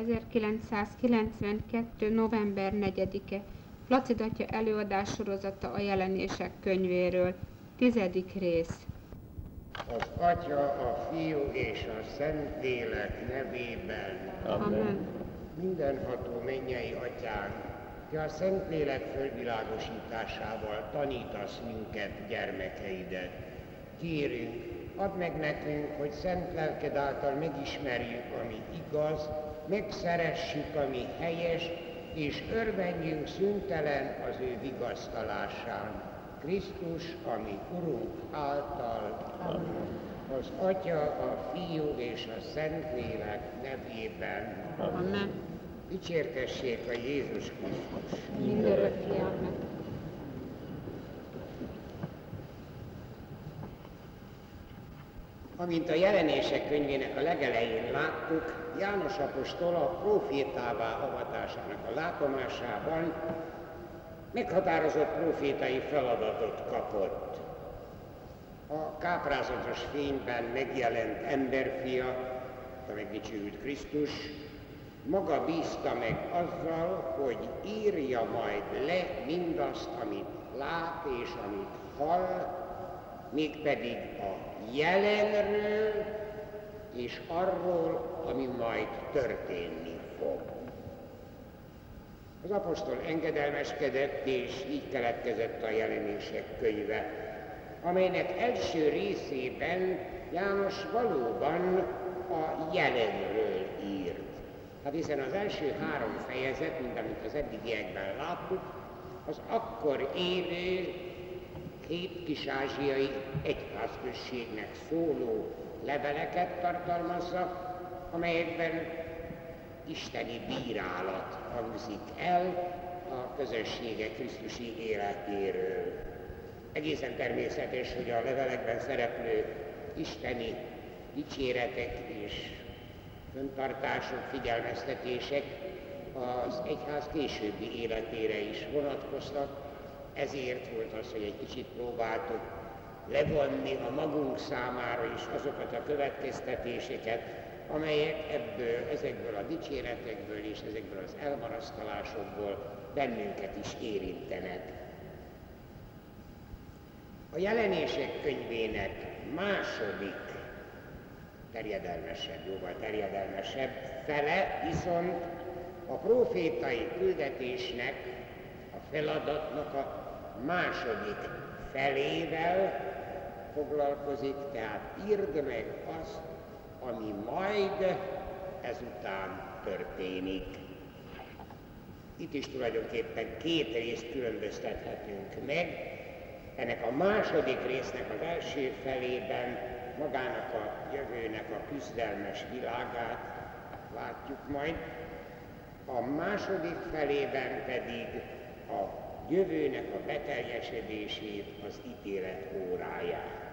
1992. november 4-e. Placid atya előadás sorozata a jelenések könyvéről. Tizedik rész. Az Atya, a Fiú és a Szentlélek nevében. Amen. Mindenható mennyei Atyánk, Te a Szentlélek fölvilágosításával tanítasz minket, gyermekeidet. Kérünk, add meg nekünk, hogy szent lelked által megismerjük, ami igaz, megszeressük, ami helyes, és örvendjünk szüntelen az ő vigasztalásán. Krisztus, ami Urunk által, az Atya, a Fiú és a Szentlélek nevében. Amen. Dicsértessék a Jézus Krisztus. Mindörökké. Amen. Amint a jelenések könyvének a legelején láttuk, János apostol a profétává avatásának a látomásában meghatározott profétai feladatot kapott. A káprázatos fényben megjelent emberfia, a megdicsőült Krisztus, maga bízta meg azzal, hogy írja majd le mindazt, amit lát és amit hall, mégpedig a jelenről és arról, ami majd történni fog. Az apostol engedelmeskedett, és így keletkezett a jelenések könyve, amelynek első részében János valóban a jelenről írt. Hát hiszen az első három fejezet, mint amit az eddigiekben láttuk, az akkor élő két kis-ázsiai egyházközségnek szóló leveleket tartalmazza, amelyekben isteni bírálat hangzik el a közössége Krisztusi életéről. Egészen természetes, hogy a levelekben szereplő isteni dicséretek és föntartások, figyelmeztetések az egyház későbbi életére is vonatkoztak, ezért volt az, hogy egy kicsit próbáltuk levonni a magunk számára is azokat a következtetéseket, amelyek ebből, ezekből a dicséretekből és ezekből az elmarasztalásokból bennünket is érintenek. A jelenések könyvének második terjedelmesebb, jóval terjedelmesebb fele viszont a profétai küldetésnek, a feladatnak a második felével foglalkozik, tehát írd meg azt, ami majd ezután történik. Itt is tulajdonképpen két részt különböztethetünk meg. Ennek a második résznek az első felében magának a jövőnek a küzdelmes világát látjuk majd, a második felében pedig a jövőnek a beteljesedését, az ítélet óráját.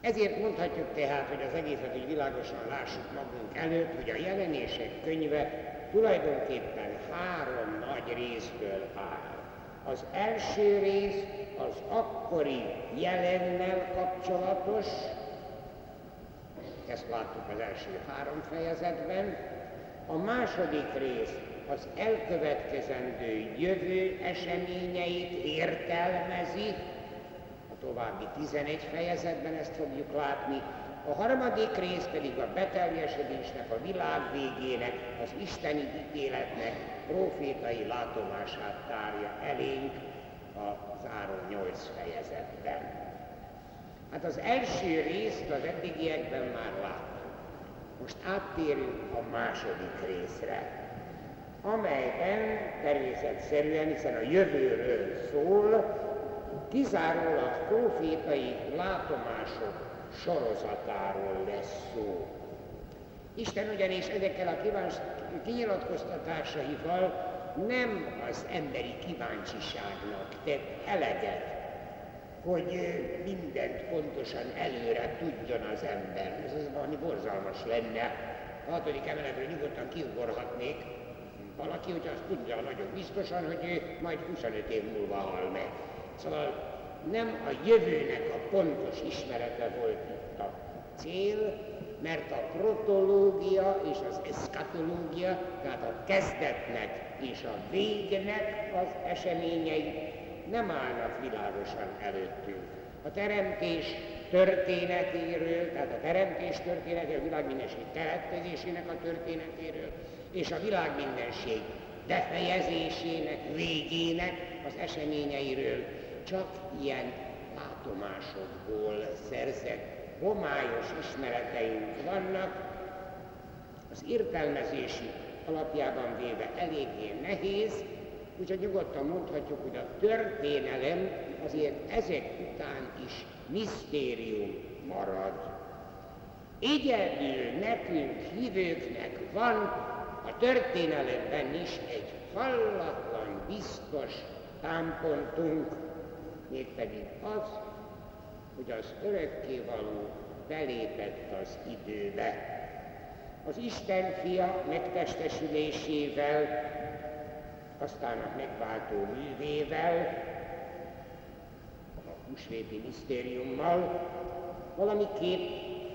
Ezért mondhatjuk tehát, hogy az egészet, hogy világosan lássuk magunk előtt, hogy a jelenések könyve tulajdonképpen három nagy részből áll. Az első rész az akkori jelennel kapcsolatos, ezt láttuk az első három fejezetben, a második rész az elkövetkezendő jövő eseményeit értelmezi, a további 11 fejezetben ezt fogjuk látni, a harmadik rész pedig a beteljesedésnek, a világ végének, az isteni ítéletnek profétai látomását tárja elénk a záró nyolc fejezetben. Hát az első részt az eddigiekben már láttuk. Most áttérünk a második részre amelyben természetszerűen, hiszen a jövőről szól, kizárólag profétai látomások sorozatáról lesz szó. Isten ugyanis ezekkel a kíváns, kinyilatkoztatásaival nem az emberi kíváncsiságnak tett eleget, hogy mindent pontosan előre tudjon az ember. Ez az valami borzalmas lenne. A hatodik emeletről nyugodtan kiugorhatnék, valaki, hogy azt tudja nagyon biztosan, hogy ő majd 25 év múlva hal meg. Szóval nem a jövőnek a pontos ismerete volt itt a cél, mert a protológia és az eszkatológia, tehát a kezdetnek és a végnek az eseményei nem állnak világosan előttünk. A teremtés történetéről, tehát a teremtés történetéről, a világ mindenség a történetéről, és a világ mindenség befejezésének, végének az eseményeiről csak ilyen látomásokból szerzett homályos ismereteink vannak, az értelmezési alapjában véve eléggé nehéz, úgyhogy nyugodtan mondhatjuk, hogy a történelem azért ezek után is misztérium marad. Egyedül nekünk, hívőknek van a történelemben is egy hallatlan, biztos támpontunk, mégpedig az, hogy az örökkévaló belépett az időbe. Az Isten fia megtestesülésével, aztán a megváltó művével, a húsvéti misztériummal valamiképp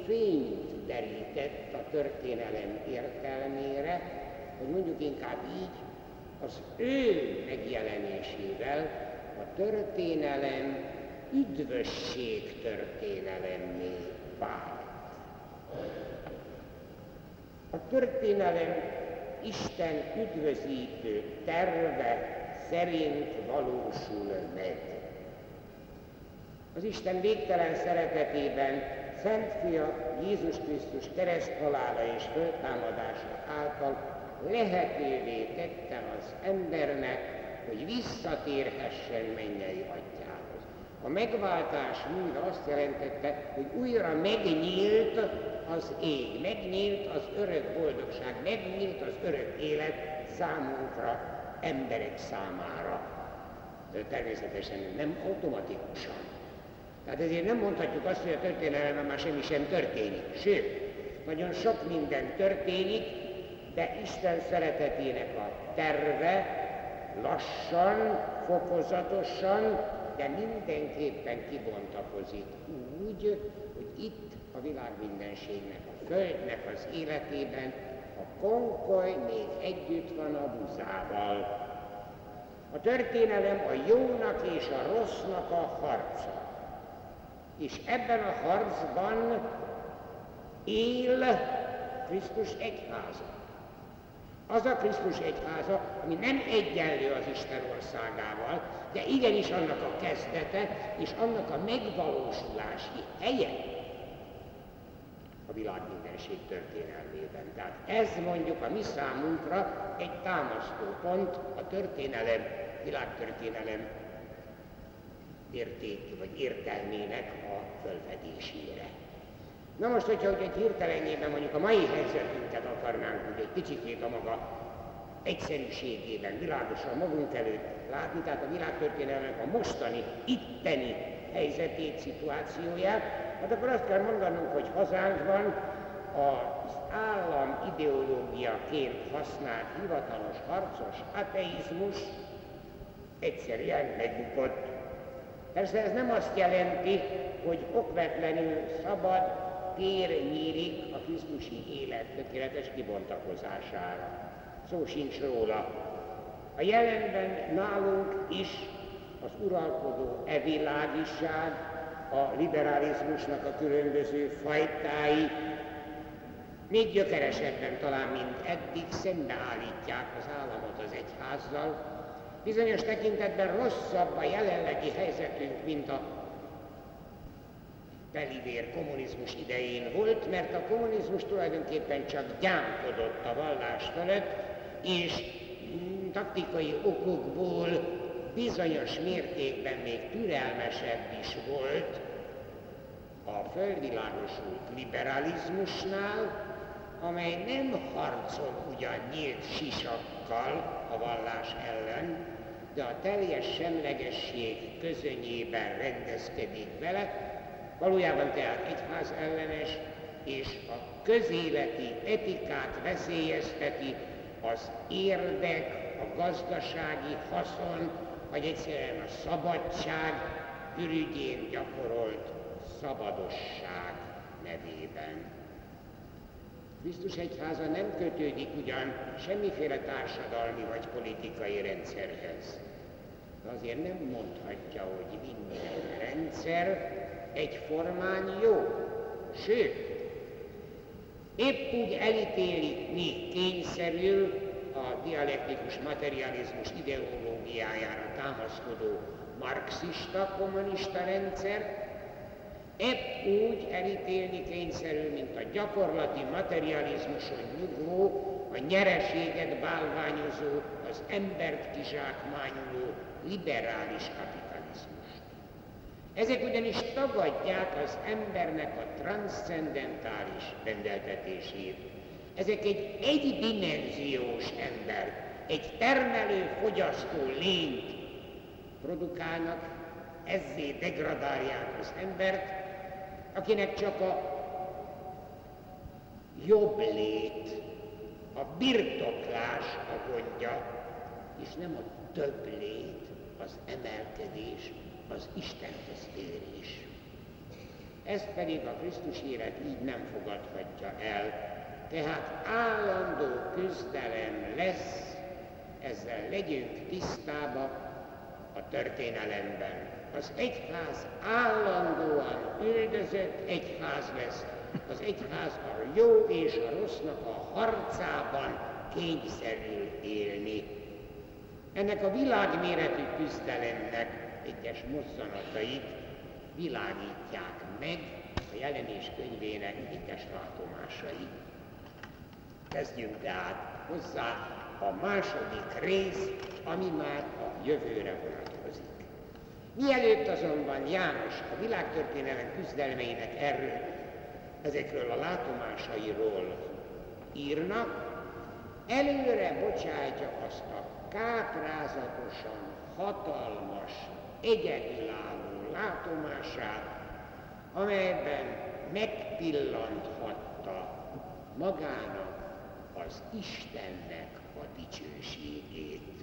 fényt derített a történelem értelmére, hogy mondjuk inkább így, az ő megjelenésével a történelem üdvösség történelemmé vált. A történelem Isten üdvözítő terve szerint valósul meg. Az Isten végtelen szeretetében Szent Fia Jézus Krisztus kereszthalála és föltámadása által lehetővé tette az embernek, hogy visszatérhessen mennyei atyához. A megváltás mind azt jelentette, hogy újra megnyílt az ég, megnyílt az örök boldogság, megnyílt az örök élet számunkra, emberek számára. De természetesen nem automatikusan. Tehát ezért nem mondhatjuk azt, hogy a történelemben már semmi sem történik. Sőt, nagyon sok minden történik, de Isten szeretetének a terve lassan, fokozatosan, de mindenképpen kibontakozik úgy, hogy itt a világ mindenségnek, a Földnek az életében a konkoly még együtt van a buzával. A történelem a jónak és a rossznak a harca. És ebben a harcban él Krisztus egyháza. Az a Krisztus egyháza, ami nem egyenlő az Isten országával, de igenis annak a kezdete és annak a megvalósulási helye a világ mindenség történelmében. Tehát ez mondjuk a mi számunkra egy támasztó pont a történelem, világtörténelem érték vagy értelmének a fölfedésére. Na most, hogyha hogy egy hirtelenjében mondjuk a mai helyzetünket akarnánk úgy egy kicsikét a maga egyszerűségében világosan magunk előtt látni, tehát a világtörténelmek a mostani, itteni helyzetét, szituációját, hát akkor azt kell mondanunk, hogy hazánkban az állam ideológiaként használt hivatalos harcos ateizmus egyszerűen megbukott. Persze ez nem azt jelenti, hogy okvetlenül szabad tér nyílik a Krisztusi élet tökéletes kibontakozására. Szó sincs róla. A jelenben nálunk is az uralkodó evilágiság, a liberalizmusnak a különböző fajtái még gyökeresebben talán, mint eddig szembeállítják az államot az egyházzal. Bizonyos tekintetben rosszabb a jelenlegi helyzetünk, mint a telivér kommunizmus idején volt, mert a kommunizmus tulajdonképpen csak gyámkodott a vallás fölött, és taktikai okokból bizonyos mértékben még türelmesebb is volt a földvilágosult liberalizmusnál, amely nem harcol ugyan nyílt sisakkal a vallás ellen, de a teljes semlegesség közönyében rendezkedik vele, Valójában tehát egyház ellenes, és a közéleti etikát veszélyezteti az érdek, a gazdasági haszon, vagy egyszerűen a szabadság ürügyén gyakorolt szabadosság nevében. Krisztus egyháza nem kötődik ugyan semmiféle társadalmi vagy politikai rendszerhez. De azért nem mondhatja, hogy minden rendszer egyformán jó. Sőt, épp úgy elítéli kényszerül a dialektikus materializmus ideológiájára támaszkodó marxista, kommunista rendszer, Épp úgy elítélni kényszerül, mint a gyakorlati materializmuson nyugvó, a nyereséget bálványozó, az embert kizsákmányoló liberális kapitalizmust. Ezek ugyanis tagadják az embernek a transzcendentális rendeltetését. Ezek egy egydimenziós ember, egy termelő-fogyasztó lényt produkálnak, ezzé degradálják az embert, akinek csak a jobb lét, a birtoklás a gondja, és nem a több lét, az emelkedés, az Istenhez érés. Ezt pedig a Krisztus élet így nem fogadhatja el, tehát állandó küzdelem lesz, ezzel legyünk tisztába a történelemben az egyház állandóan üldözött egyház lesz. Az egyház a jó és a rossznak a harcában kényszerül élni. Ennek a világméretű küzdelemnek egyes mozzanatait világítják meg a jelenés könyvének egyes látomásai. Kezdjünk tehát hozzá a második rész, ami már a jövőre vonatkozik. Mielőtt azonban János a világtörténelem küzdelmeinek erről, ezekről a látomásairól írna, előre bocsájtja azt a káprázatosan hatalmas, egyedülálló látomását, amelyben megpillanthatta magának az Istennek a dicsőségét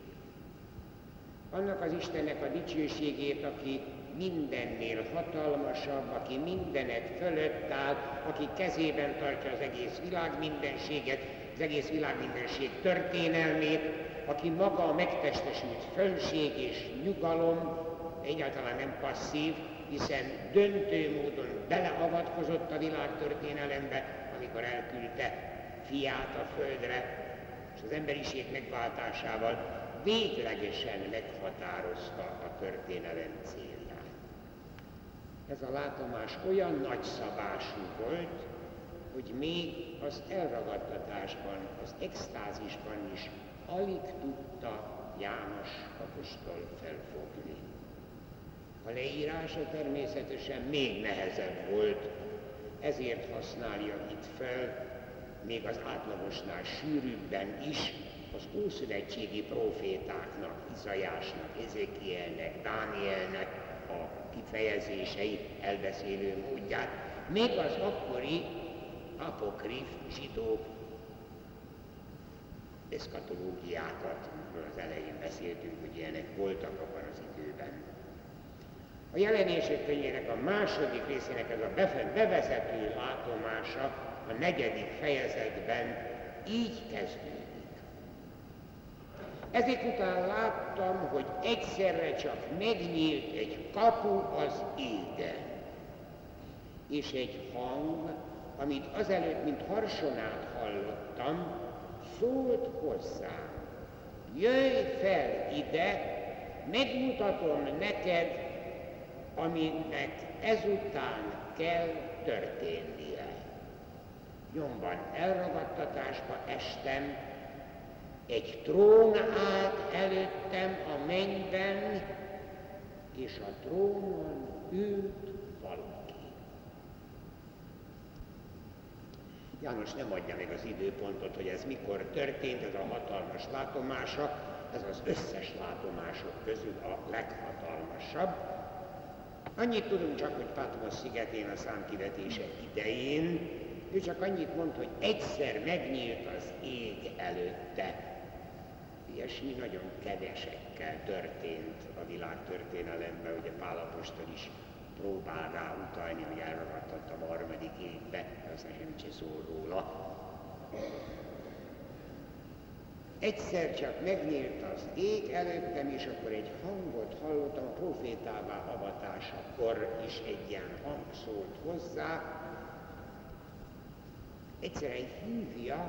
annak az Istennek a dicsőségét, aki mindennél hatalmasabb, aki mindenek fölött áll, aki kezében tartja az egész világ mindenséget, az egész világ mindenség történelmét, aki maga a megtestesült fölség és nyugalom, egyáltalán nem passzív, hiszen döntő módon beleavatkozott a világ történelembe, amikor elküldte fiát a földre, és az emberiség megváltásával véglegesen meghatározta a történelem célját. Ez a látomás olyan nagyszabású volt, hogy még az elragadtatásban, az extázisban is alig tudta János apostol felfogni. A leírása természetesen még nehezebb volt, ezért használja itt fel, még az átlagosnál sűrűbben is az ószövetségi profétáknak, Izajásnak, Ezekielnek, Dánielnek a kifejezései elbeszélő módját, még az akkori apokrif zsidó eszkatológiákat, az elején beszéltünk, hogy ilyenek voltak abban az időben. A jelenések könyvének a második részének ez a bevezető látomása a negyedik fejezetben így kezdődik. Ezek után láttam, hogy egyszerre csak megnyílt egy kapu az égen, és egy hang, amit azelőtt, mint harsonát hallottam, szólt hozzám. Jöjj fel ide, megmutatom neked, aminek ezután kell történnie. Nyomban elragadtatásba estem, egy trón állt előttem a mennyben, és a trónon ült valaki. János nem adja meg az időpontot, hogy ez mikor történt, ez a hatalmas látomása, ez az összes látomások közül a leghatalmasabb. Annyit tudunk csak, hogy Patmos szigetén a számkivetése idején, ő csak annyit mond, hogy egyszer megnyílt az ég előtte, ilyesmi nagyon kevesekkel történt a világ történelemben, ugye Pálapostól is próbál rá utalni, hogy elragadtatta a harmadik évbe, aztán semmi szól róla. Egyszer csak megnyílt az ég előttem, és akkor egy hangot hallottam, a profétává avatásakor is egy ilyen hang szólt hozzá. Egyszerűen hívja,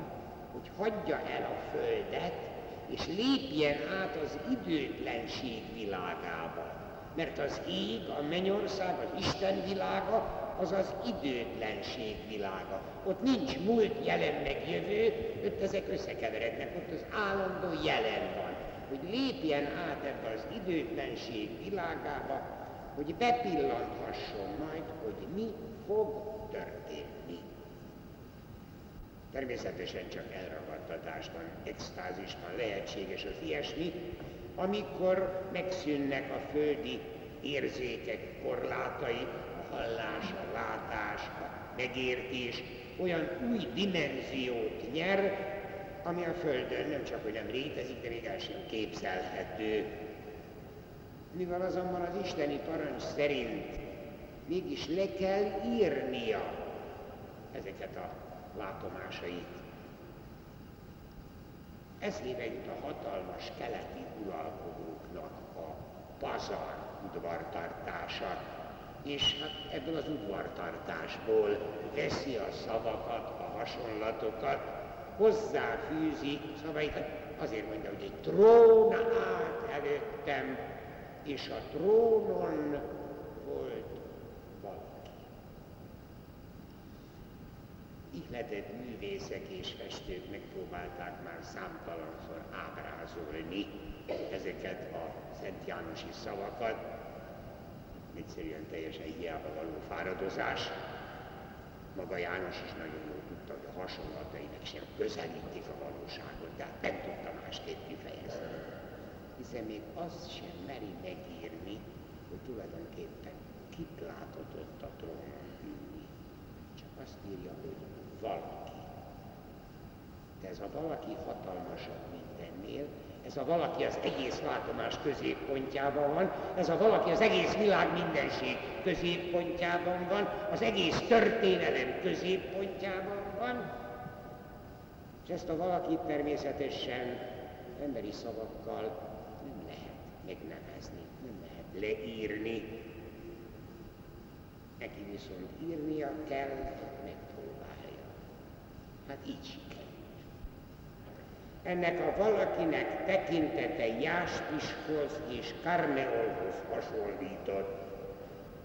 hogy hagyja el a földet, és lépjen át az időtlenség világába. Mert az ég, a mennyország, az Isten világa, az az időtlenség világa. Ott nincs múlt, jelen, meg jövő, ott ezek összekeverednek, ott az állandó jelen van. Hogy lépjen át ebbe az időtlenség világába, hogy bepillanthasson majd, hogy mi fog történni. Természetesen csak elragadtatásban, extázisban lehetséges az ilyesmi, amikor megszűnnek a földi érzékek korlátai, hallás, a látás, a megértés olyan új dimenziót nyer, ami a Földön nem csak hogy nem létezik, de még el sem képzelhető. Mivel azonban az isteni parancs szerint mégis le kell írnia ezeket a látomásait. Eszébe jut a hatalmas keleti uralkodóknak a pazar udvartartása, és hát ebből az udvartartásból veszi a szavakat, a hasonlatokat, hozzáfűzi szavaikat, azért mondja, hogy egy trón állt előttem, és a trónon volt valaki. Ihletett művészek és festők megpróbálták már számtalanszor ábrázolni ezeket a Szent Jánosi szavakat, egyszerűen teljesen hiába való fáradozás. Maga János is nagyon jól tudta, hogy a hasonlatainak sem közelítik a valóságot, de hát nem tudta másképp kifejezni. Hiszen még azt sem meri megírni, hogy tulajdonképpen kit látott ott a trónon ülni. Csak azt írja, hogy valaki. De ez a valaki hatalmasabb mindennél, ez a valaki az egész látomás középpontjában van, ez a valaki az egész világ mindenség középpontjában van, az egész történelem középpontjában van, és ezt a valakit természetesen emberi szavakkal nem lehet megnevezni, nem lehet leírni. Neki viszont írnia kell, megpróbálja. Hát így sikerül ennek a valakinek tekintete Jáspishoz és Karmeolhoz hasonlított.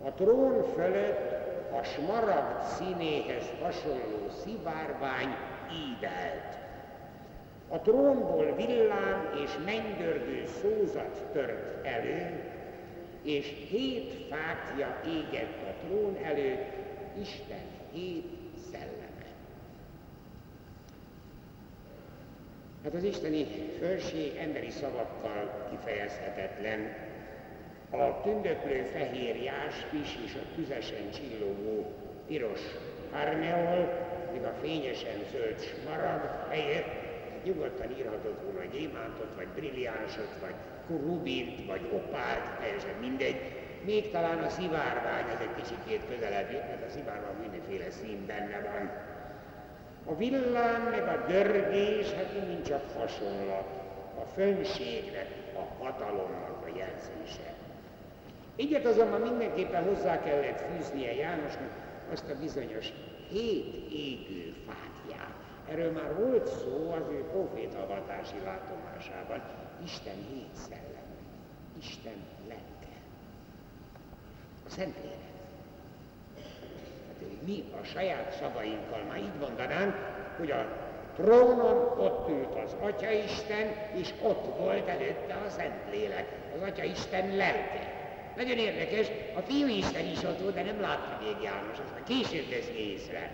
A trón fölött a smaragd színéhez hasonló szivárvány ívelt. A trónból villám és mennydörgő szózat tört elő, és hét fákja égett a trón előtt, Isten hét Hát az isteni fölség emberi szavakkal kifejezhetetlen. A tündöklő fehér jáspis és a tüzesen csillogó piros arneol, még a fényesen zöld smarag helyett nyugodtan írhatott volna gyémántot, vagy brilliánsot, vagy rubint, vagy opált, teljesen mindegy. Még talán a szivárvány az egy kicsit közelebb jött, mert a szivárvány mindenféle szín benne van a villám meg a dörgés, hát mindig csak hasonlat a fönségnek, a hatalomnak a jelzése. Egyet azonban mindenképpen hozzá kellett fűznie Jánosnak azt a bizonyos hét égő fákját. Erről már volt szó az ő profétavatási látomásában. Isten hét szelleme, Isten lelke, a Szentlélek mi a saját szavainkkal már így mondanánk, hogy a trónon ott ült az Atyaisten, és ott volt előtte a Szentlélek, az Atyaisten lelke. Nagyon érdekes, a Fiú Isten is ott volt, de nem látta még János, aztán később veszi észre.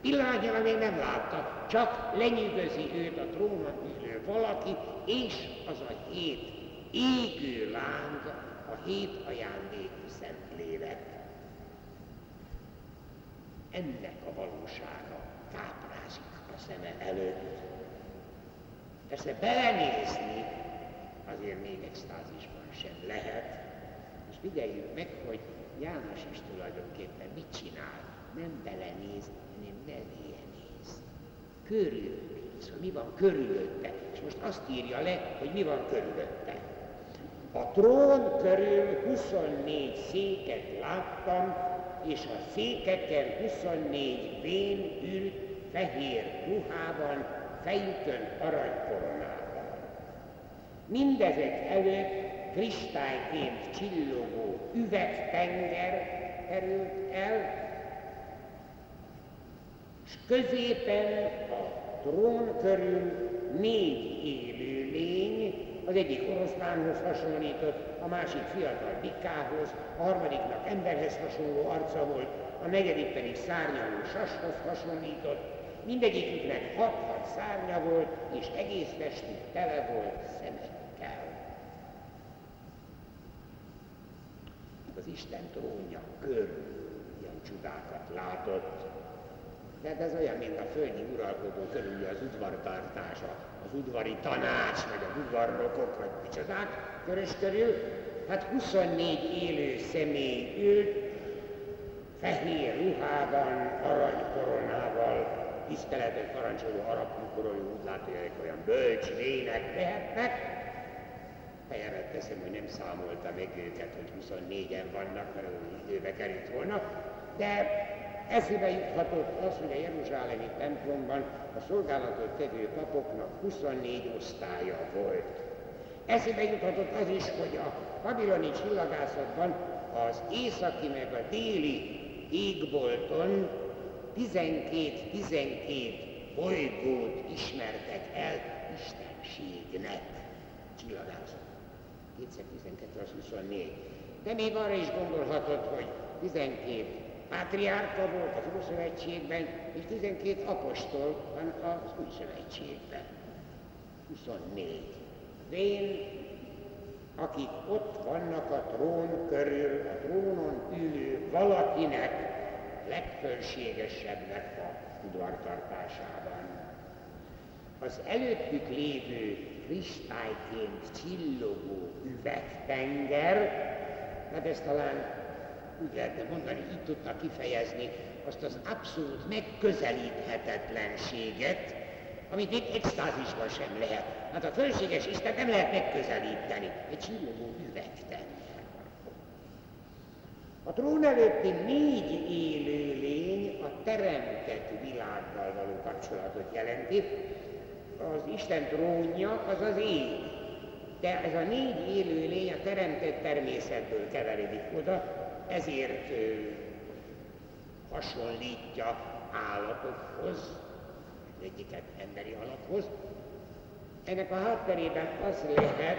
Pillanatnyilag még nem látta, csak lenyűgözi őt a trónon ülő valaki, és az a hét égő láng, a hét ajándékú Szentlélek ennek a valósága táplázik a szeme előtt. Persze belenézni azért még extázisban sem lehet, és figyeljük meg, hogy János is tulajdonképpen mit csinál. Nem belenéz, hanem nevéje néz. körülnéz, hogy mi van körülötte. És most azt írja le, hogy mi van körülötte. A trón körül 24 széket láttam, és a székeken 24 vén ült fehér ruhában, fejükön aranykoronával. Mindezek előtt kristályként csillogó üvegtenger került el, és középen a trón körül négy lény, az egyik oroszlánhoz hasonlított, a másik fiatal bikához, a harmadiknak emberhez hasonló arca volt, a negyedik pedig szárnyaló sashoz hasonlított, mindegyiküknek hat-hat szárnya volt, és egész testük tele volt szemekkel. Az Isten trónja körül ilyen csodákat látott, de ez olyan, mint a földi uralkodó körül az udvartartása, az udvari tanács, vagy az udvarnokok, vagy micsodák körös körül. Hát 24 élő személy ült, fehér ruhában, aranykoronával, tiszteletet parancsoló arab kukoroló úgy hogy olyan bölcs lének lehetnek. Fejemet teszem, hogy nem számolta meg őket, hogy 24-en vannak, mert az időbe került volna, de Eszébe juthatott az, hogy a Jeruzsálemi templomban a szolgálatot tevő papoknak 24 osztálya volt. Eszébe juthatott az is, hogy a babiloni csillagászatban az északi meg a déli égbolton 12-12 bolygót ismertek el istenségnek. Csillagászat. 212 az 24. De még arra is gondolhatott, hogy 12 pátriárka volt az Ószövetségben, és 12 apostol van az Új Szövetségben. 24. Vén, akik ott vannak a trón körül, a trónon ülő valakinek legfölségesebbnek a udvartartásában. Az előttük lévő kristályként csillogó üvegtenger, hát ezt talán úgy lehetne mondani, így tudta kifejezni azt az abszolút megközelíthetetlenséget, amit még extázisban sem lehet. Hát a fölséges Isten nem lehet megközelíteni, egy csillogó üvegtenger. A trón előtti négy élő lény a teremtett világgal való kapcsolatot jelenti. Az Isten trónja az az ég, de ez a négy élő lény a teremtett természetből keveredik oda, ezért hasonlítja állatokhoz, egyiket emberi alaphoz. Ennek a hátterében az lehet,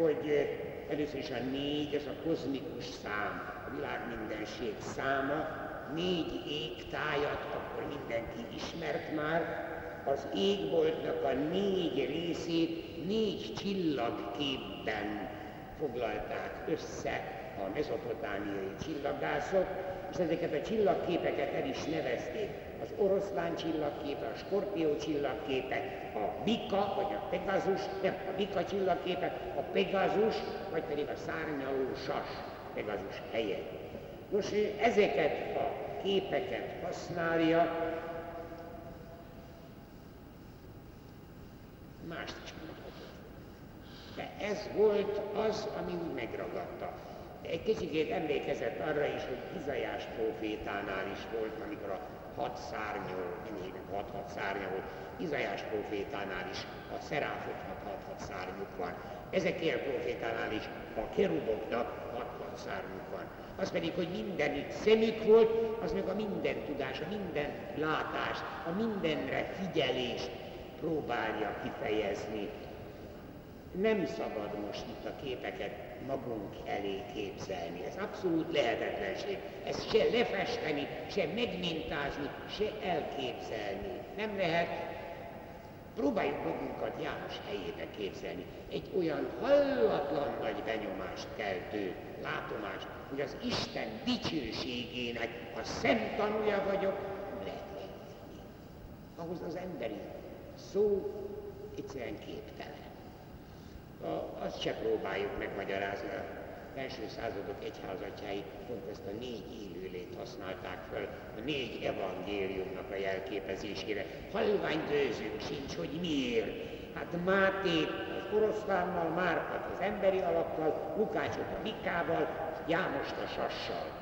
hogy először is a négy, ez a kozmikus szám, a világ mindenség száma, négy égtájat, akkor mindenki ismert már, az égboltnak a négy részét négy csillagképben foglalták össze a mezopotámiai csillaggászok, és ezeket a csillagképeket el is nevezték. Az oroszlán csillagképe, a skorpió csillagképe, a bika, vagy a pegazus, nem, a bika csillagképe, a pegazus, vagy pedig a szárnyaló sas pegazus helyett. Nos, ezeket a képeket használja, mást is mondhatott. De ez volt az, ami úgy megragadta egy kicsikét emlékezett arra is, hogy Izajás profétánál is volt, amikor a hat szárnyú, mindegyiknek hat-hat szárnya volt, Izajás profétánál is a szeráfoknak hat-hat szárnyuk van. Ezekért profétánál is a keruboknak hat-hat szárnyuk van. Az pedig, hogy mindenütt szemük volt, az meg a minden tudás, a minden látás, a mindenre figyelést próbálja kifejezni. Nem szabad most itt a képeket magunk elé képzelni. Ez abszolút lehetetlenség. Ezt se lefesteni, se megmintázni, se elképzelni. Nem lehet. Próbáljuk magunkat János helyébe képzelni. Egy olyan hallatlan nagy benyomást keltő látomást, hogy az Isten dicsőségének a szent tanúja vagyok, lehet. Ahhoz az emberi szó egyszerűen képtelen azt se próbáljuk megmagyarázni első századok egyházatjai pont ezt a négy élőlét használták fel a négy evangéliumnak a jelképezésére. Halványdőzünk sincs, hogy miért. Hát Máté az oroszlánnal, Márkat az emberi alakkal, Lukácsot a Mikával, Jánost a sassal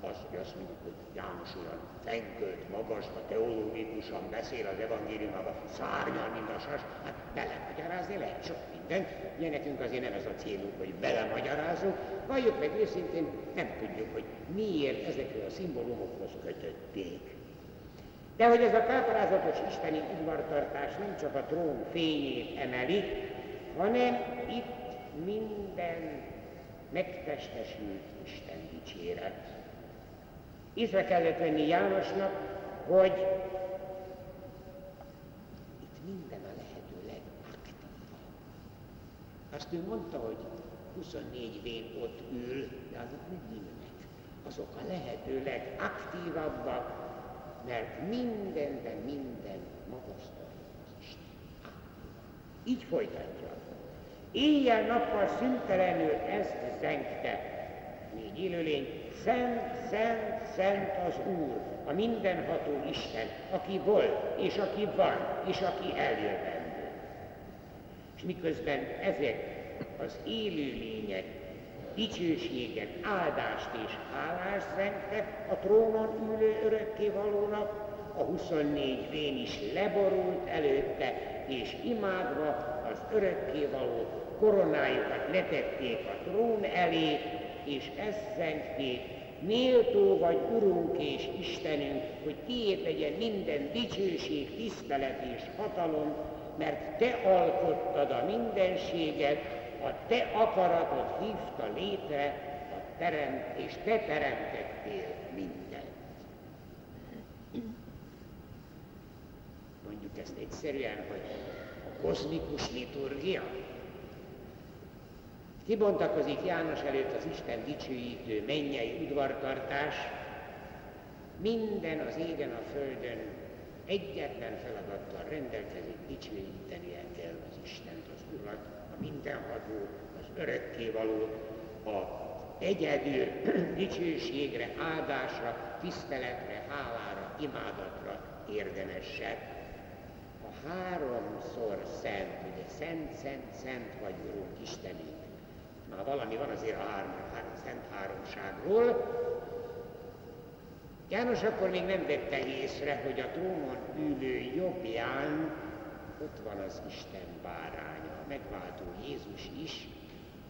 az, hogy azt mondjuk, hogy János olyan fenkölt, magasba, teológikusan beszél az evangéliumában, szárnyal, mint a sas, hát belemagyarázni lehet sok minden. Ugye nekünk azért nem ez a célunk, hogy belemagyarázunk, valljuk meg őszintén, nem tudjuk, hogy miért ezekről a szimbólumokhoz kötötték. De hogy ez a káprázatos isteni udvartartás nem csak a trón fényét emeli, hanem itt minden megtestesült Isten dicséret Észre kellett venni Jánosnak, hogy itt minden a lehető legaktívabb. Azt ő mondta, hogy 24 vén ott ül, de azok nem ülnek. Azok a lehető legaktívabbak, mert mindenben minden magasztalja az Isten. Így folytatja. Éjjel-nappal szüntelenül ezt zengte. Négy élőlény, Szent, szent, szent az Úr, a mindenható Isten, aki volt, és aki van, és aki eljövendő. És miközben ezek az élő lények dicsőséget, áldást és hálást zengtek a trónon ülő örökkévalónak, a 24 vén is leborult előtte, és imádva az örökkévaló koronájukat letették a trón elé, és ezt zengték, méltó vagy Urunk és Istenünk, hogy tiéd legyen minden dicsőség, tisztelet és hatalom, mert Te alkottad a mindenséget, a Te akaratod hívta létre, a teremt, és Te teremtettél mindent. Mondjuk ezt egyszerűen, hogy a kozmikus liturgia, Kibontakozik János előtt az Isten dicsőítő mennyei udvartartás, minden az égen, a földön egyetlen feladattal rendelkezik, dicsőítenie kell az Istent, az Urat, a mindenható, az örökkévaló, a egyedül dicsőségre, áldásra, tiszteletre, hálára, imádatra érdemeset. A háromszor szent, ugye szent, szent, szent vagy Urunk Istenünk, már valami van azért a három, három szent háromságról. János akkor még nem vette észre, hogy a trónon ülő jobbján ott van az Isten báránya, a megváltó Jézus is,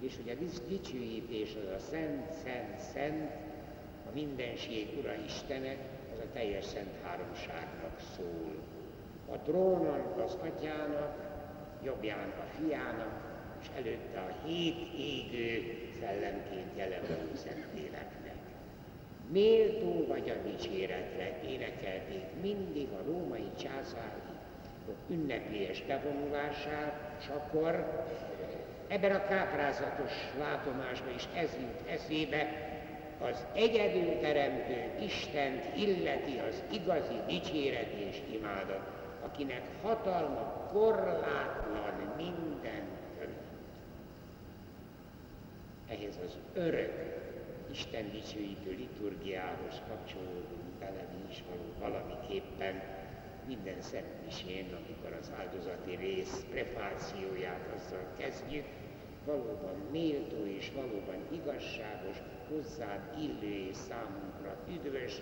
és hogy a dicsőítés az a szent, szent, szent, a mindenség Ura Istene, az a teljes szent háromságnak szól. A trónon az atyának, jobbján a fiának, és előtte a hét égő szellemként jelenlő Szentléleknek. Méltó vagy a dicséretre énekelték mindig a római császári ünnepélyes bevonulását, és akkor ebben a káprázatos látomásban is ez jut eszébe, az egyedül teremtő Istent illeti az igazi dicséret és imádat, akinek hatalma korlátlan minden ehhez az örök Isten dicsőítő liturgiához kapcsolódunk bele mi is való valamiképpen minden szentmisén, amikor az áldozati rész prefációját azzal kezdjük, valóban méltó és valóban igazságos, hozzád illő és számunkra üdvös,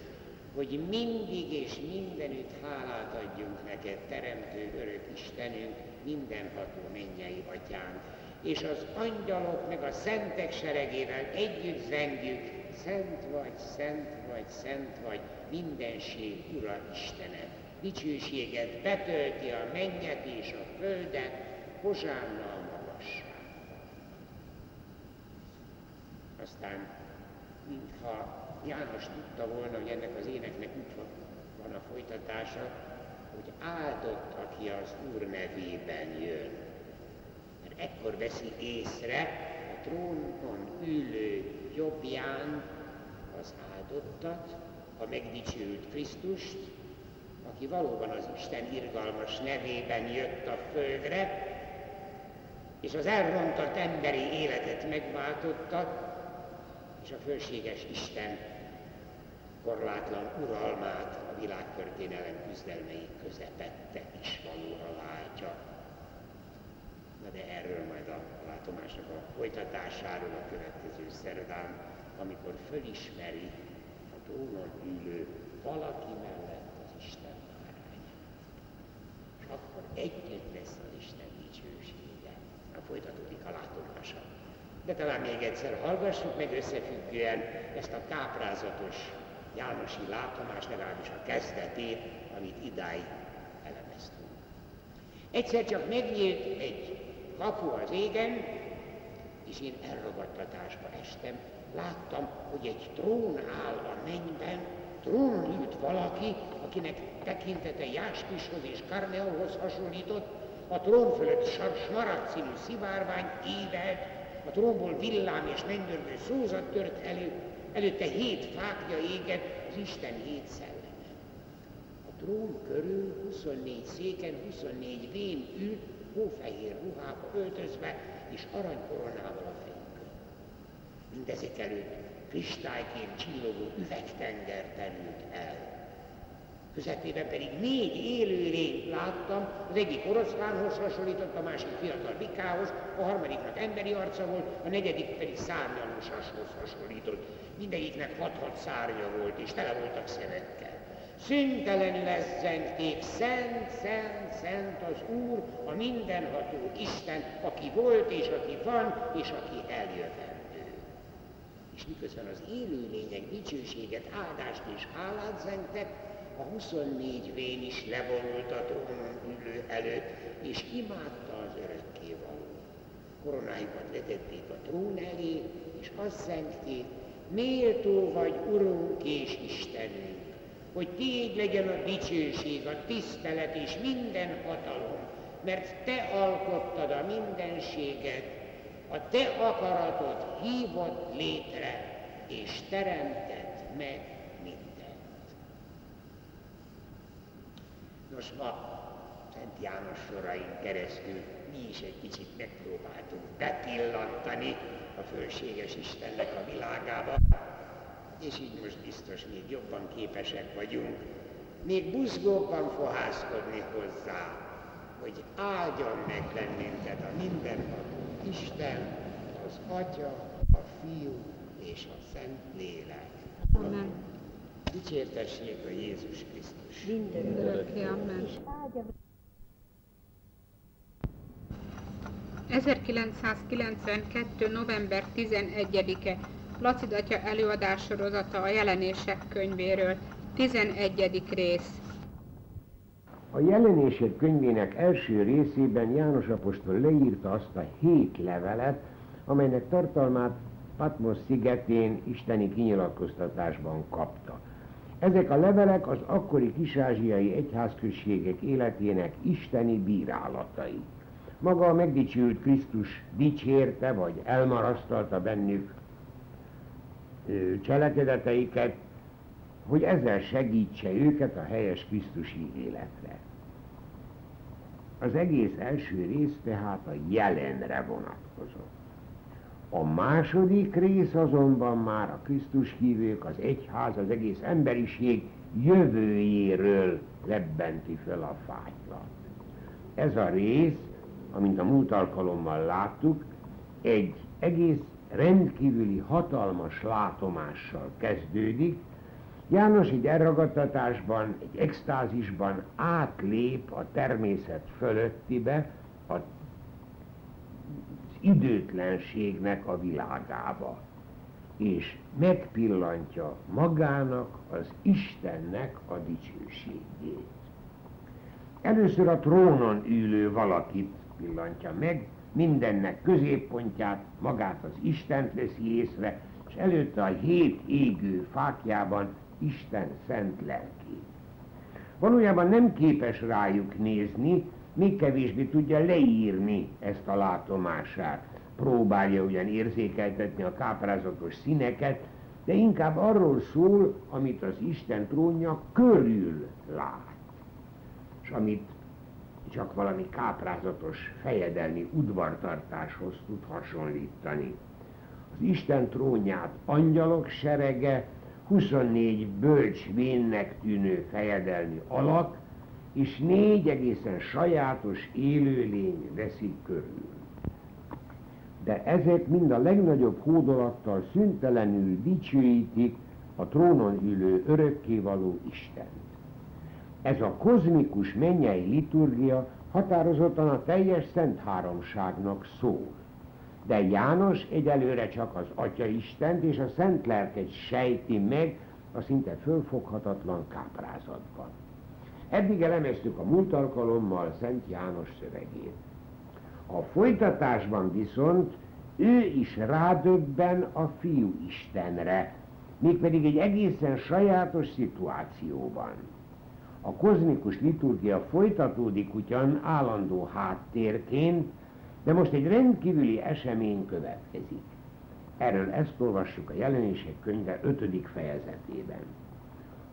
hogy mindig és mindenütt hálát adjunk neked, Teremtő Örök Istenünk, mindenható mennyei atyánk, és az angyalok meg a szentek seregével együtt zengjük, Szent vagy, szent vagy, szent vagy, mindenség Ura Istene. Dicsőséget betölti a mennyet és a földet, hozsánna a magasságban. Aztán, mintha János tudta volna, hogy ennek az éneknek úgy van a folytatása, hogy áldott, aki az Úr nevében jön ekkor veszi észre a trónon ülő jobbján az áldottat, a megdicsült Krisztust, aki valóban az Isten irgalmas nevében jött a földre, és az elrontott emberi életet megváltotta, és a fölséges Isten korlátlan uralmát a világtörténelem küzdelmei közepette is valóra váltja. Na de erről majd a látomások a folytatásáról a következő szerdán, amikor fölismeri a trónon ülő valaki mellett az Isten bárányát. És akkor egyet lesz az Isten dicsősége. Na folytatódik a látomása. De talán még egyszer hallgassuk meg összefüggően ezt a káprázatos Jánosi látomás, legalábbis a kezdetét, amit idáig elemeztünk. Egyszer csak megnyílt egy kapu az égen, és én elragadtatásba estem. Láttam, hogy egy trón áll a mennyben, trónon ült valaki, akinek tekintete Jáspishoz és Karneóhoz hasonlított, a trón fölött smaragd színű szivárvány évelt, a trónból villám és mennydörgő szózat tört elő, Előtte hét fákja éget, az Isten hét szelleme. A trón körül 24 széken, 24 vén ült, hófehér ruhába öltözve, és aranykoronával a fejükön. Mindezek előtt kristályként csillogó üvegtenger terült el közepében pedig négy élő lényt láttam, az egyik oroszlánhoz hasonlított, a másik fiatal bikához, a harmadiknak emberi arca volt, a negyedik pedig szárnyalósashoz hasonlított. Mindegyiknek hat-hat szárnya volt, és tele voltak szemekkel. Szüntelenül ezt zengték, szent, szent, szent az Úr, a mindenható Isten, aki volt, és aki van, és aki eljövendő. És miközben az élőlények dicsőséget, áldást és hálát zengtek, a 24 vén is levonult a trónon ülő előtt, és imádta az való. Koronáikat letették a trón elé, és azt szentték, méltó vagy, Urunk és Istenünk, hogy Tiéd legyen a dicsőség, a tisztelet és minden hatalom, mert Te alkottad a mindenséget, a Te akaratod hívott létre, és teremtett meg Nos, ma Szent János sorain keresztül mi is egy kicsit megpróbáltunk bepillantani a fölséges Istennek a világába, és így most biztos még jobban képesek vagyunk, még buzgóban fohászkodni hozzá, hogy áldjon meg bennünket a mindenható Isten, az Atya, a Fiú és a Szent Lélek. Amen. Dicsértessék a Jézus Krisztus. Minden örökké, amen. 1992. november 11-e Placid atya előadássorozata a jelenések könyvéről, 11. rész. A jelenések könyvének első részében János apostol leírta azt a hét levelet, amelynek tartalmát Patmos szigetén isteni kinyilatkoztatásban kapta. Ezek a levelek az akkori kisázsiai egyházközségek életének isteni bírálatai. Maga a megdicsült Krisztus dicsérte vagy elmarasztalta bennük cselekedeteiket, hogy ezzel segítse őket a helyes Krisztusi életre. Az egész első rész tehát a jelenre vonatkozott. A második rész azonban már a Krisztus hívők, az egyház, az egész emberiség jövőjéről lebbenti fel a fájtlat. Ez a rész, amint a múlt alkalommal láttuk, egy egész rendkívüli hatalmas látomással kezdődik. János egy elragadtatásban, egy extázisban átlép a természet fölöttibe, a időtlenségnek a világába, és megpillantja magának, az Istennek a dicsőségét. Először a trónon ülő valakit pillantja meg, mindennek középpontját, magát az Istent veszi észre, és előtte a hét égő fákjában Isten szent lelkét. Valójában nem képes rájuk nézni, még kevésbé tudja leírni ezt a látomását. Próbálja ugyan érzékeltetni a káprázatos színeket, de inkább arról szól, amit az Isten trónja körül lát, és amit csak valami káprázatos fejedelmi udvartartáshoz tud hasonlítani. az Isten trónját angyalok serege, 24 bölcs vénnek tűnő fejedelmi alak, és négy egészen sajátos élőlény veszik körül. De ezek mind a legnagyobb hódolattal szüntelenül dicsőítik a trónon ülő örökkévaló Istent. Ez a kozmikus mennyei liturgia határozottan a teljes Szent Háromságnak szól. De János egyelőre csak az Atya Istent és a Szent Lelket sejti meg a szinte fölfoghatatlan káprázatban. Eddig elemeztük a múlt alkalommal Szent János szövegét. A folytatásban viszont ő is rádöbben a fiú Istenre, mégpedig egy egészen sajátos szituációban. A kozmikus liturgia folytatódik ugyan állandó háttérként, de most egy rendkívüli esemény következik. Erről ezt olvassuk a jelenések könyve 5. fejezetében.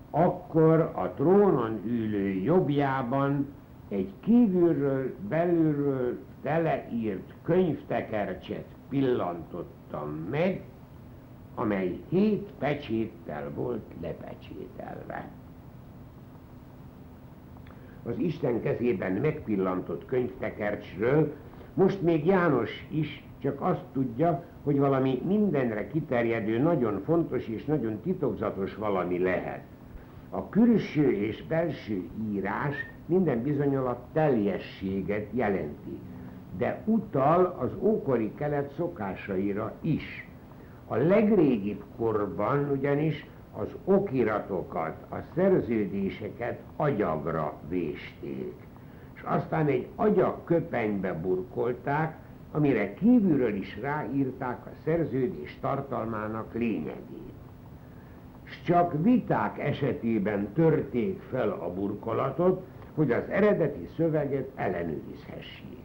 Akkor a trónon ülő jobbjában egy kívülről, belülről teleírt könyvtekercset pillantottam meg, amely hét pecséttel volt lepecsételve. Az Isten kezében megpillantott könyvtekercsről most még János is csak azt tudja, hogy valami mindenre kiterjedő, nagyon fontos és nagyon titokzatos valami lehet. A külső és belső írás minden bizonyal a teljességet jelenti, de utal az ókori kelet szokásaira is. A legrégibb korban ugyanis az okiratokat, a szerződéseket agyagra vésték, és aztán egy agyak köpenybe burkolták, amire kívülről is ráírták a szerződés tartalmának lényegét. S csak viták esetében törték fel a burkolatot, hogy az eredeti szöveget ellenőrizhessék.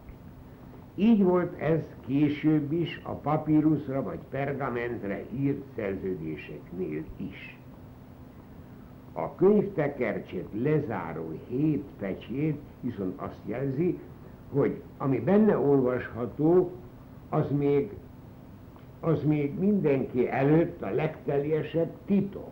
Így volt ez később is a papírusra vagy pergamentre írt szerződéseknél is. A könyvtekercsét lezáró hét pecsét viszont azt jelzi, hogy ami benne olvasható, az még, az még mindenki előtt a legteljesebb titok.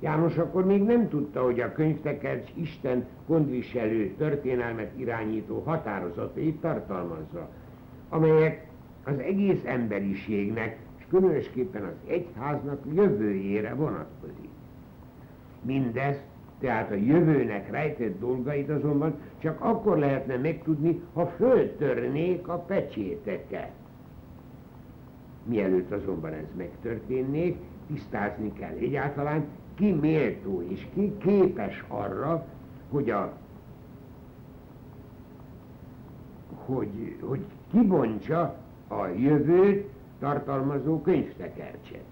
János akkor még nem tudta, hogy a könyvtekercs Isten gondviselő történelmet irányító határozatait tartalmazza, amelyek az egész emberiségnek, és különösképpen az egyháznak jövőjére vonatkozik. Mindez, tehát a jövőnek rejtett dolgait azonban csak akkor lehetne megtudni, ha föltörnék a pecséteket. Mielőtt azonban ez megtörténnék, tisztázni kell egyáltalán, ki méltó és ki képes arra, hogy a hogy, hogy kibontsa a jövőt tartalmazó könyvtekercset.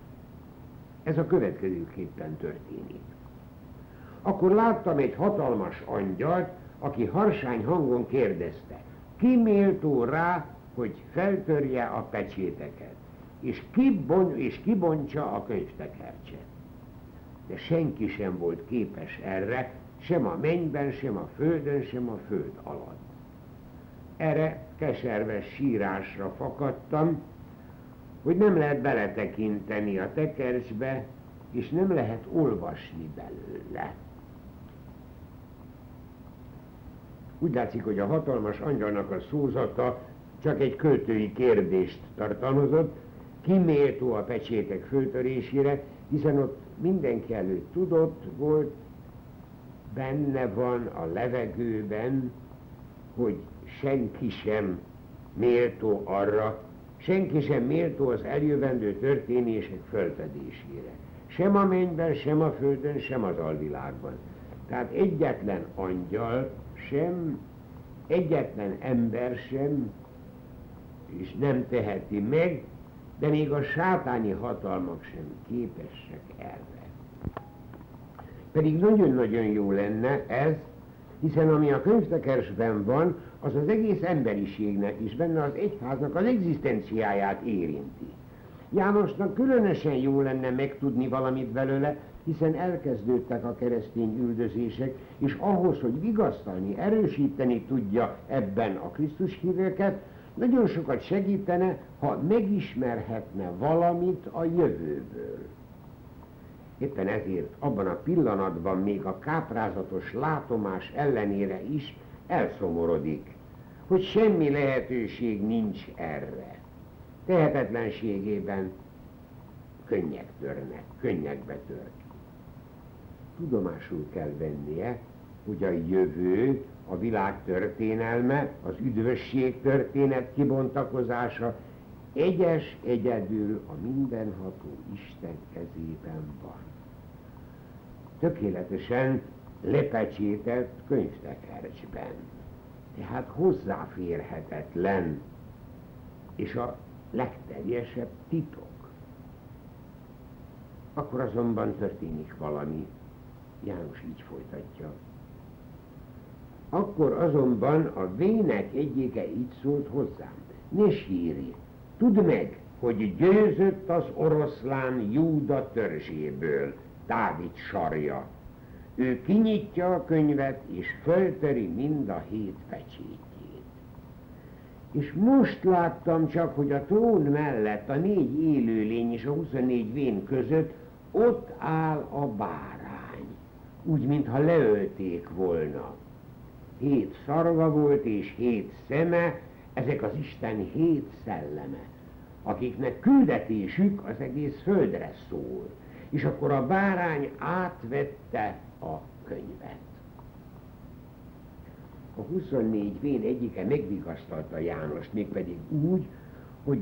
Ez a következőképpen történik. Akkor láttam egy hatalmas angyalt, aki harsány hangon kérdezte, ki méltó rá, hogy feltörje a pecséteket, és, kibon, és kibontsa a könyvtekercset de senki sem volt képes erre, sem a mennyben, sem a földön, sem a föld alatt. Erre keserves sírásra fakadtam, hogy nem lehet beletekinteni a tekercsbe, és nem lehet olvasni belőle. Úgy látszik, hogy a hatalmas angyalnak a szózata csak egy költői kérdést tartalmazott, ki méltó a pecsétek föltörésére, hiszen ott mindenki előtt tudott volt, benne van a levegőben, hogy senki sem méltó arra, senki sem méltó az eljövendő történések fölfedésére. Sem a mennyben, sem a földön, sem az alvilágban. Tehát egyetlen angyal sem, egyetlen ember sem, és nem teheti meg, de még a sátáni hatalmak sem képesek erre. Pedig nagyon-nagyon jó lenne ez, hiszen ami a könyvtekersben van, az az egész emberiségnek is, benne az egyháznak az egzisztenciáját érinti. Jánosnak különösen jó lenne megtudni valamit belőle, hiszen elkezdődtek a keresztény üldözések, és ahhoz, hogy vigasztalni, erősíteni tudja ebben a Krisztus hívőket, nagyon sokat segítene, ha megismerhetne valamit a jövőből. Éppen ezért abban a pillanatban még a káprázatos látomás ellenére is elszomorodik, hogy semmi lehetőség nincs erre. Tehetetlenségében könnyek törnek, könnyekbe tör. Tudomásul kell vennie, hogy a jövő, a világ történelme, az üdvösség történet kibontakozása egyes egyedül a mindenható Isten kezében van. Tökéletesen lepecsételt könyvtekercsben, tehát hozzáférhetetlen, és a legteljesebb titok. Akkor azonban történik valami. János így folytatja. Akkor azonban a vének egyike így szólt hozzám. Ne sírj, tudd meg, hogy győzött az oroszlán Júda törzséből, Dávid sarja. Ő kinyitja a könyvet, és föltöri mind a hét pecsétjét. És most láttam csak, hogy a trón mellett a négy élőlény és a 24 vén között ott áll a bárány, úgy, mintha leölték volna. Hét szarva volt és hét szeme, ezek az Isten hét szelleme, akiknek küldetésük az egész földre szól. És akkor a bárány átvette a könyvet. A 24 vén egyike megvigasztalta Jánost, mégpedig úgy, hogy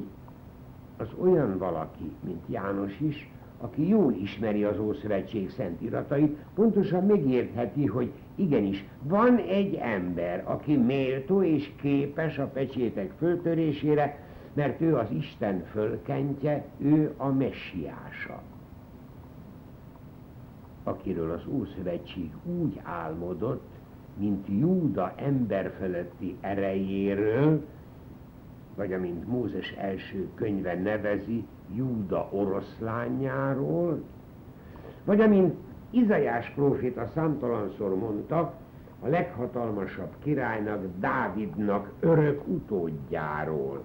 az olyan valaki, mint János is, aki jól ismeri az Ószövetség szent iratait, pontosan megértheti, hogy igenis, van egy ember, aki méltó és képes a pecsétek föltörésére, mert ő az Isten fölkentje, ő a messiása akiről az Ószövetség úgy álmodott, mint Júda emberfeletti erejéről, vagy amint Mózes első könyve nevezi, Júda oroszlányáról, vagy amint Izajás próféta számtalanszor mondta, a leghatalmasabb királynak, Dávidnak örök utódjáról.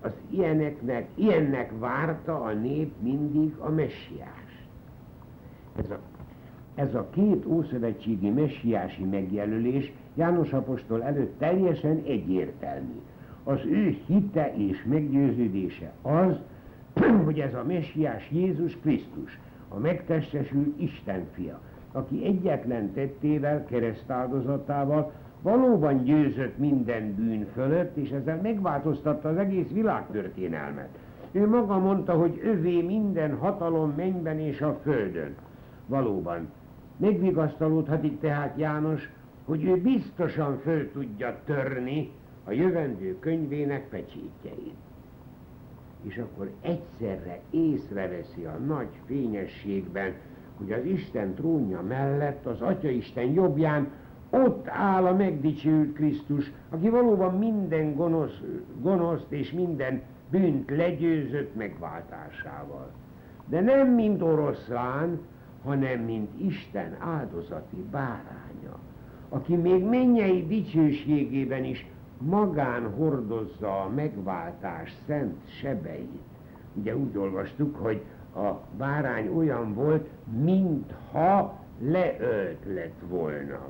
Az ilyeneknek, ilyennek várta a nép mindig a messiás. Ez a, ez a két ószövetségi messiási megjelölés János apostol előtt teljesen egyértelmű. Az ő hite és meggyőződése az, hogy ez a messiás Jézus Krisztus, a megtestesült Isten fia, aki egyetlen tettével, keresztáldozatával valóban győzött minden bűn fölött, és ezzel megváltoztatta az egész világtörténelmet. Ő maga mondta, hogy övé minden hatalom mennyben és a földön. Valóban. Megvigasztalódhatik tehát János, hogy ő biztosan föl tudja törni a jövendő könyvének pecsétjeit és akkor egyszerre észreveszi a nagy fényességben, hogy az Isten trónja mellett, az Atya Isten jobbján ott áll a megdicsőült Krisztus, aki valóban minden gonosz, gonoszt és minden bűnt legyőzött megváltásával. De nem mint oroszlán, hanem mint Isten áldozati báránya, aki még mennyei dicsőségében is magán hordozza a megváltás szent sebeit. Ugye úgy olvastuk, hogy a bárány olyan volt, mintha leölt lett volna.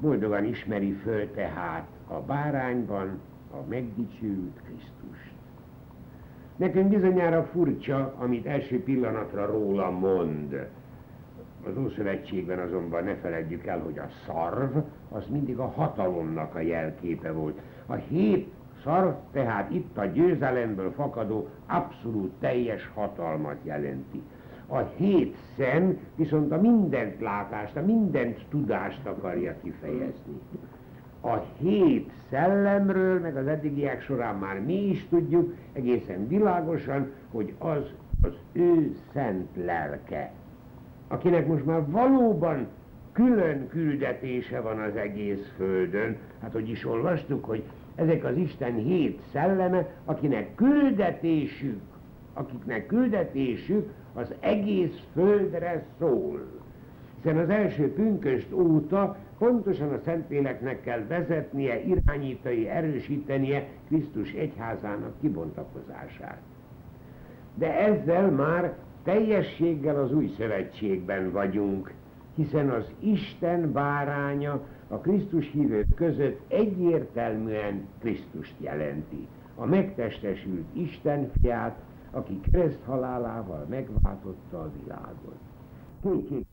Boldogan ismeri föl tehát a bárányban a megdicsőült Krisztust. Nekünk bizonyára furcsa, amit első pillanatra róla mond, az Ószövetségben azonban ne feledjük el, hogy a szarv az mindig a hatalomnak a jelképe volt. A hét szarv tehát itt a győzelemből fakadó abszolút teljes hatalmat jelenti. A hét szem viszont a mindent látást, a mindent tudást akarja kifejezni. A hét szellemről, meg az eddigiek során már mi is tudjuk egészen világosan, hogy az az ő szent lelke akinek most már valóban külön küldetése van az egész földön. Hát hogy is olvastuk, hogy ezek az Isten hét szelleme, akinek küldetésük, akiknek küldetésük az egész földre szól. Hiszen az első pünköst óta pontosan a Szentléleknek kell vezetnie, irányítani, erősítenie Krisztus egyházának kibontakozását. De ezzel már teljességgel az új szövetségben vagyunk, hiszen az Isten báránya a Krisztus hívők között egyértelműen Krisztust jelenti. A megtestesült Isten fiát, aki kereszt halálával megváltotta a világot. Kétség